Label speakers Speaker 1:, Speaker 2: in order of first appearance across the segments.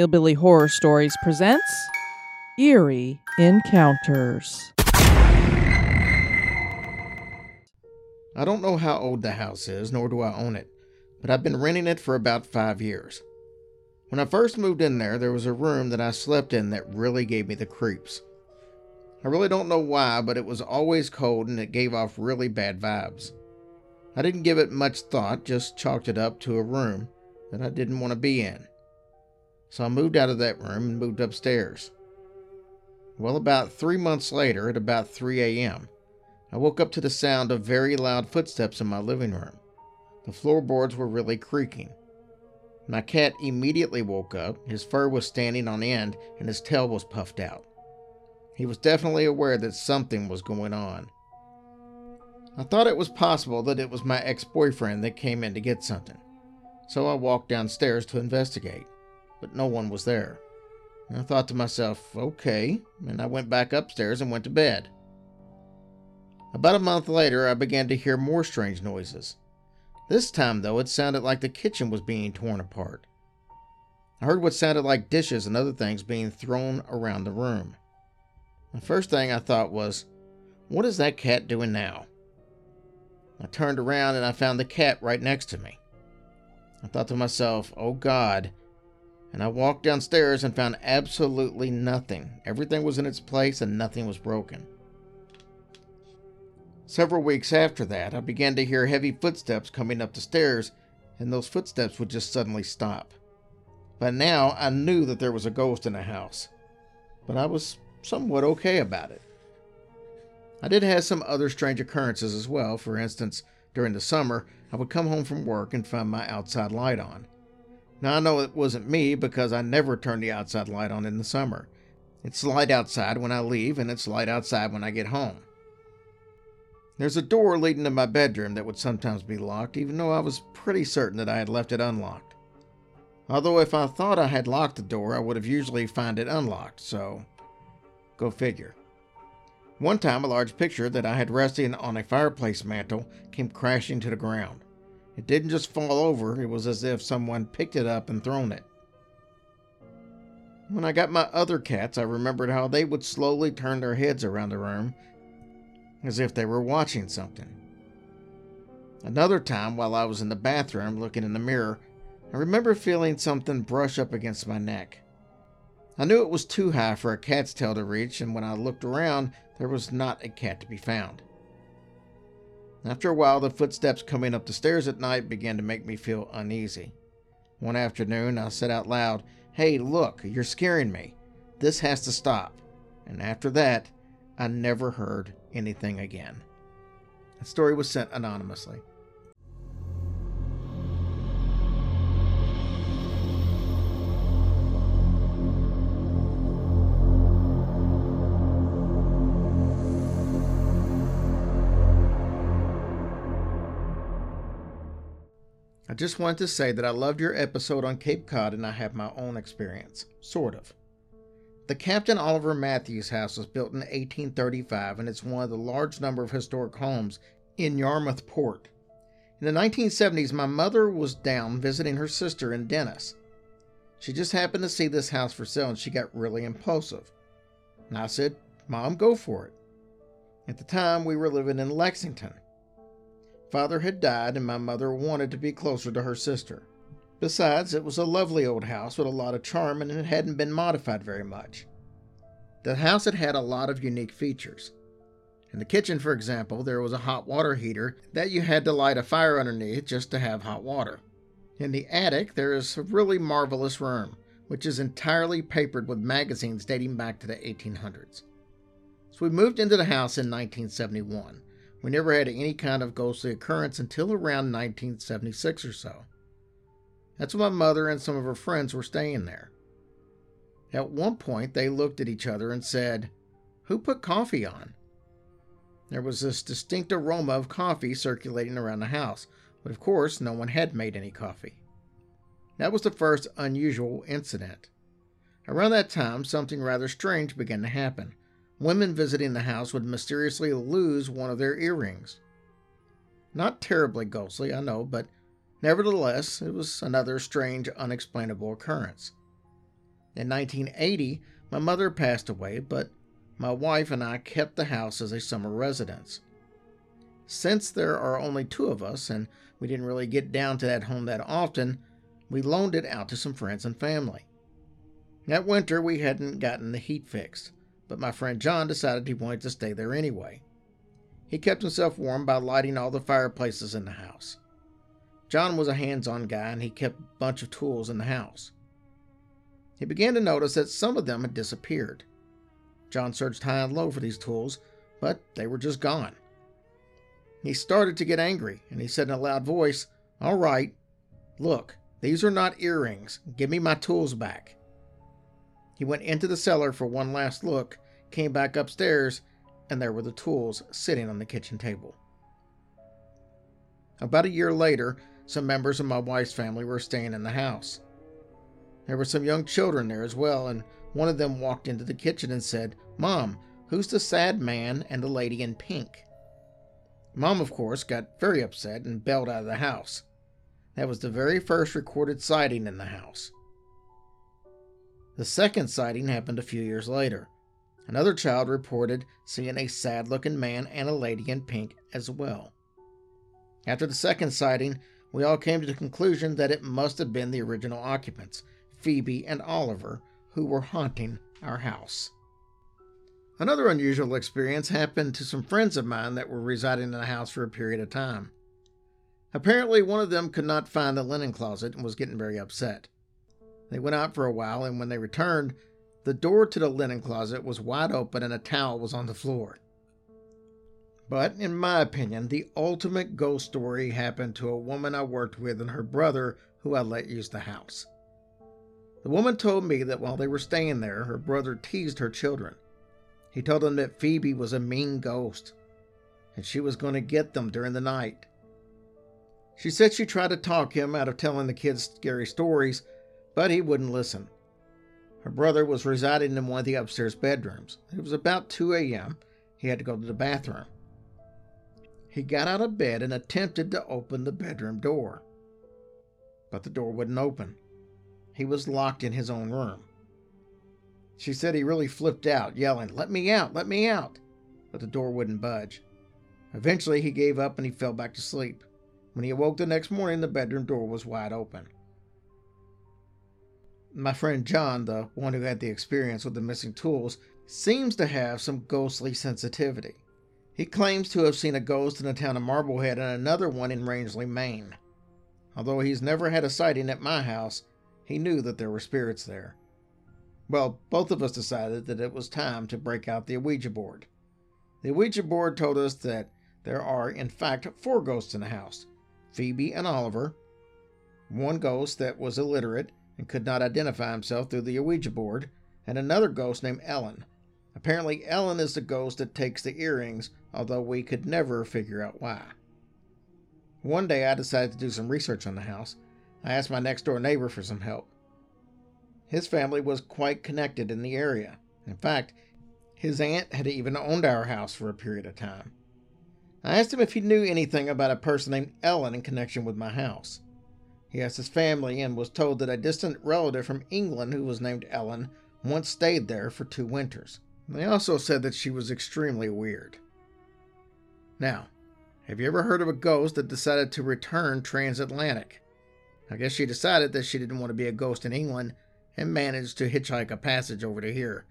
Speaker 1: Hillbilly Horror Stories presents Eerie Encounters.
Speaker 2: I don't know how old the house is, nor do I own it, but I've been renting it for about five years. When I first moved in there, there was a room that I slept in that really gave me the creeps. I really don't know why, but it was always cold and it gave off really bad vibes. I didn't give it much thought, just chalked it up to a room that I didn't want to be in. So I moved out of that room and moved upstairs. Well, about three months later, at about 3 a.m., I woke up to the sound of very loud footsteps in my living room. The floorboards were really creaking. My cat immediately woke up. His fur was standing on end and his tail was puffed out. He was definitely aware that something was going on. I thought it was possible that it was my ex boyfriend that came in to get something, so I walked downstairs to investigate, but no one was there. I thought to myself, okay, and I went back upstairs and went to bed. About a month later, I began to hear more strange noises. This time, though, it sounded like the kitchen was being torn apart. I heard what sounded like dishes and other things being thrown around the room. The first thing I thought was, what is that cat doing now? I turned around and I found the cat right next to me. I thought to myself, oh God. And I walked downstairs and found absolutely nothing. Everything was in its place and nothing was broken. Several weeks after that, I began to hear heavy footsteps coming up the stairs, and those footsteps would just suddenly stop. By now, I knew that there was a ghost in the house, but I was somewhat okay about it. I did have some other strange occurrences as well. For instance, during the summer, I would come home from work and find my outside light on. Now, I know it wasn't me because I never turn the outside light on in the summer. It's light outside when I leave, and it's light outside when I get home. There's a door leading to my bedroom that would sometimes be locked, even though I was pretty certain that I had left it unlocked. Although, if I thought I had locked the door, I would have usually found it unlocked, so go figure. One time, a large picture that I had resting on a fireplace mantel came crashing to the ground. It didn't just fall over, it was as if someone picked it up and thrown it. When I got my other cats, I remembered how they would slowly turn their heads around the room as if they were watching something. Another time, while I was in the bathroom looking in the mirror, I remember feeling something brush up against my neck. I knew it was too high for a cat's tail to reach, and when I looked around, there was not a cat to be found. After a while, the footsteps coming up the stairs at night began to make me feel uneasy. One afternoon, I said out loud, Hey, look, you're scaring me. This has to stop. And after that, I never heard anything again. The story was sent anonymously. I just wanted to say that I loved your episode on Cape Cod and I have my own experience. Sort of. The Captain Oliver Matthews house was built in 1835 and it's one of the large number of historic homes in Yarmouth Port. In the 1970s, my mother was down visiting her sister in Dennis. She just happened to see this house for sale and she got really impulsive. And I said, Mom, go for it. At the time, we were living in Lexington. Father had died, and my mother wanted to be closer to her sister. Besides, it was a lovely old house with a lot of charm and it hadn't been modified very much. The house had had a lot of unique features. In the kitchen, for example, there was a hot water heater that you had to light a fire underneath just to have hot water. In the attic, there is a really marvelous room, which is entirely papered with magazines dating back to the 1800s. So we moved into the house in 1971 we never had any kind of ghostly occurrence until around 1976 or so. That's when my mother and some of her friends were staying there. At one point, they looked at each other and said, Who put coffee on? There was this distinct aroma of coffee circulating around the house, but of course, no one had made any coffee. That was the first unusual incident. Around that time, something rather strange began to happen women visiting the house would mysteriously lose one of their earrings. Not terribly ghostly, I know, but nevertheless, it was another strange, unexplainable occurrence. In 1980, my mother passed away, but my wife and I kept the house as a summer residence. Since there are only two of us and we didn't really get down to that home that often, we loaned it out to some friends and family. That winter, we hadn't gotten the heat fixed, but my friend John decided he wanted to stay there anyway. He kept himself warm by lighting all the fireplaces in the house. John was a hands on guy and he kept a bunch of tools in the house. He began to notice that some of them had disappeared. John searched high and low for these tools, but they were just gone. He started to get angry and he said in a loud voice, All right, look, these are not earrings. Give me my tools back. He went into the cellar for one last look, came back upstairs, and there were the tools sitting on the kitchen table. About a year later, some members of my wife's family were staying in the house. There were some young children there as well, and one of them walked into the kitchen and said, Mom, who's the sad man and the lady in pink? Mom, of course, got very upset and bailed out of the house. That was the very first recorded sighting in the house. The second sighting happened a few years later. Another child reported seeing a sad looking man and a lady in pink as well. After the second sighting, we all came to the conclusion that it must have been the original occupants, Phoebe and Oliver, who were haunting our house. Another unusual experience happened to some friends of mine that were residing in the house for a period of time. Apparently, one of them could not find the linen closet and was getting very upset. They went out for a while, and when they returned, the door to the linen closet was wide open and a towel was on the floor. But, in my opinion, the ultimate ghost story happened to a woman I worked with and her brother who I let use the house. The woman told me that while they were staying there, her brother teased her children. He told them that Phoebe was a mean ghost and she was going to get them during the night. She said she tried to talk him out of telling the kids scary stories, but he wouldn't listen. Her brother was residing in one of the upstairs bedrooms. It was about 2 a.m. He had to go to the bathroom. He got out of bed and attempted to open the bedroom door. But the door wouldn't open. He was locked in his own room. She said he really flipped out, yelling, Let me out, let me out. But the door wouldn't budge. Eventually, he gave up and he fell back to sleep. When he awoke the next morning, the bedroom door was wide open. My friend John, the one who had the experience with the missing tools, seems to have some ghostly sensitivity. He claims to have seen a ghost in the town of Marblehead and another one in Rangeley, Maine. Although he's never had a sighting at my house, he knew that there were spirits there. Well, both of us decided that it was time to break out the Ouija board. The Ouija board told us that there are, in fact, four ghosts in the house Phoebe and Oliver, one ghost that was illiterate and could not identify himself through the Ouija board, and another ghost named Ellen. Apparently, Ellen is the ghost that takes the earrings although we could never figure out why. One day I decided to do some research on the house. I asked my next door neighbor for some help. His family was quite connected in the area. In fact, his aunt had even owned our house for a period of time. I asked him if he knew anything about a person named Ellen in connection with my house. He asked his family and was told that a distant relative from England who was named Ellen once stayed there for two winters. They also said that she was extremely weird. Now, have you ever heard of a ghost that decided to return transatlantic? I guess she decided that she didn't want to be a ghost in England and managed to hitchhike a passage over to here.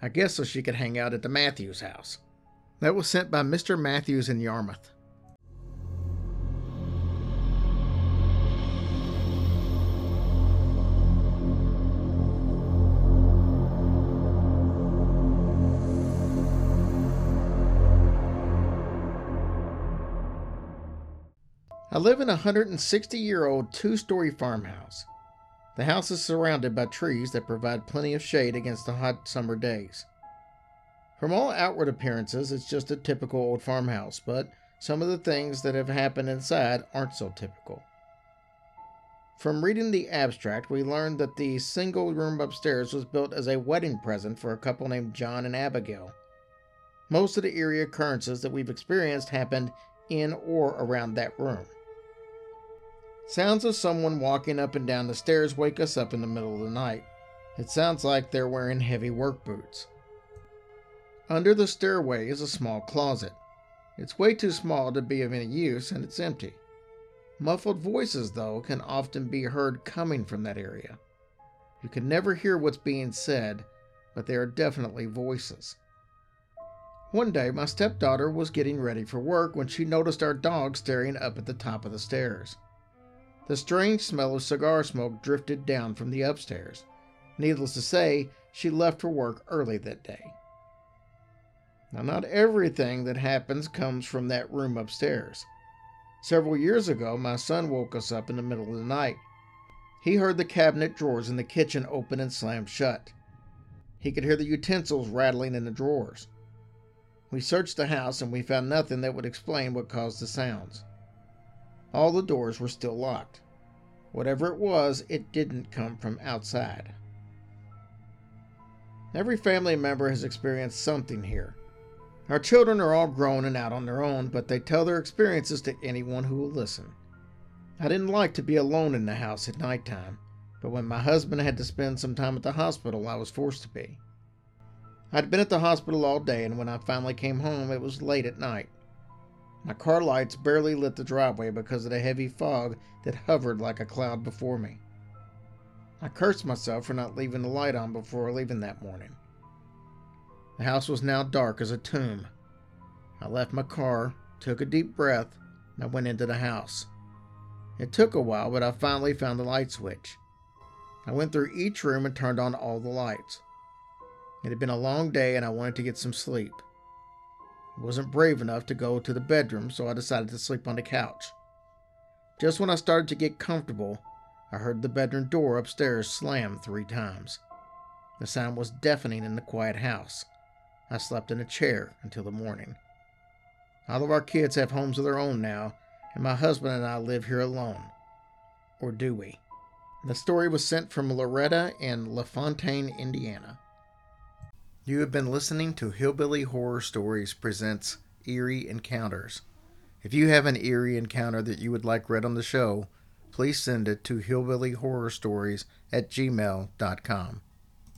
Speaker 2: I guess so she could hang out at the Matthews house. That was sent by Mr. Matthews in Yarmouth. I live in a 160 year old two story farmhouse. The house is surrounded by trees that provide plenty of shade against the hot summer days. From all outward appearances, it's just a typical old farmhouse, but some of the things that have happened inside aren't so typical. From reading the abstract, we learned that the single room upstairs was built as a wedding present for a couple named John and Abigail. Most of the eerie occurrences that we've experienced happened in or around that room. Sounds of someone walking up and down the stairs wake us up in the middle of the night. It sounds like they're wearing heavy work boots. Under the stairway is a small closet. It's way too small to be of any use and it's empty. Muffled voices, though, can often be heard coming from that area. You can never hear what's being said, but they are definitely voices. One day, my stepdaughter was getting ready for work when she noticed our dog staring up at the top of the stairs. The strange smell of cigar smoke drifted down from the upstairs. Needless to say, she left for work early that day. Now, not everything that happens comes from that room upstairs. Several years ago, my son woke us up in the middle of the night. He heard the cabinet drawers in the kitchen open and slam shut. He could hear the utensils rattling in the drawers. We searched the house and we found nothing that would explain what caused the sounds. All the doors were still locked. Whatever it was, it didn't come from outside. Every family member has experienced something here. Our children are all grown and out on their own, but they tell their experiences to anyone who will listen. I didn't like to be alone in the house at night time, but when my husband had to spend some time at the hospital, I was forced to be. I'd been at the hospital all day, and when I finally came home, it was late at night. My car lights barely lit the driveway because of the heavy fog that hovered like a cloud before me. I cursed myself for not leaving the light on before leaving that morning. The house was now dark as a tomb. I left my car, took a deep breath, and I went into the house. It took a while, but I finally found the light switch. I went through each room and turned on all the lights. It had been a long day and I wanted to get some sleep. Wasn't brave enough to go to the bedroom, so I decided to sleep on the couch. Just when I started to get comfortable, I heard the bedroom door upstairs slam three times. The sound was deafening in the quiet house. I slept in a chair until the morning. All of our kids have homes of their own now, and my husband and I live here alone. Or do we? The story was sent from Loretta in LaFontaine, Indiana. You have been listening to Hillbilly Horror Stories Presents Eerie Encounters. If you have an eerie encounter that you would like read on the show, please send it to hillbillyhorrorstories at gmail.com.